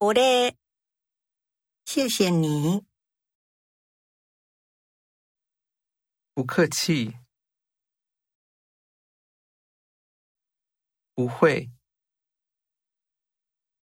お礼。谢谢你。不客气。不会。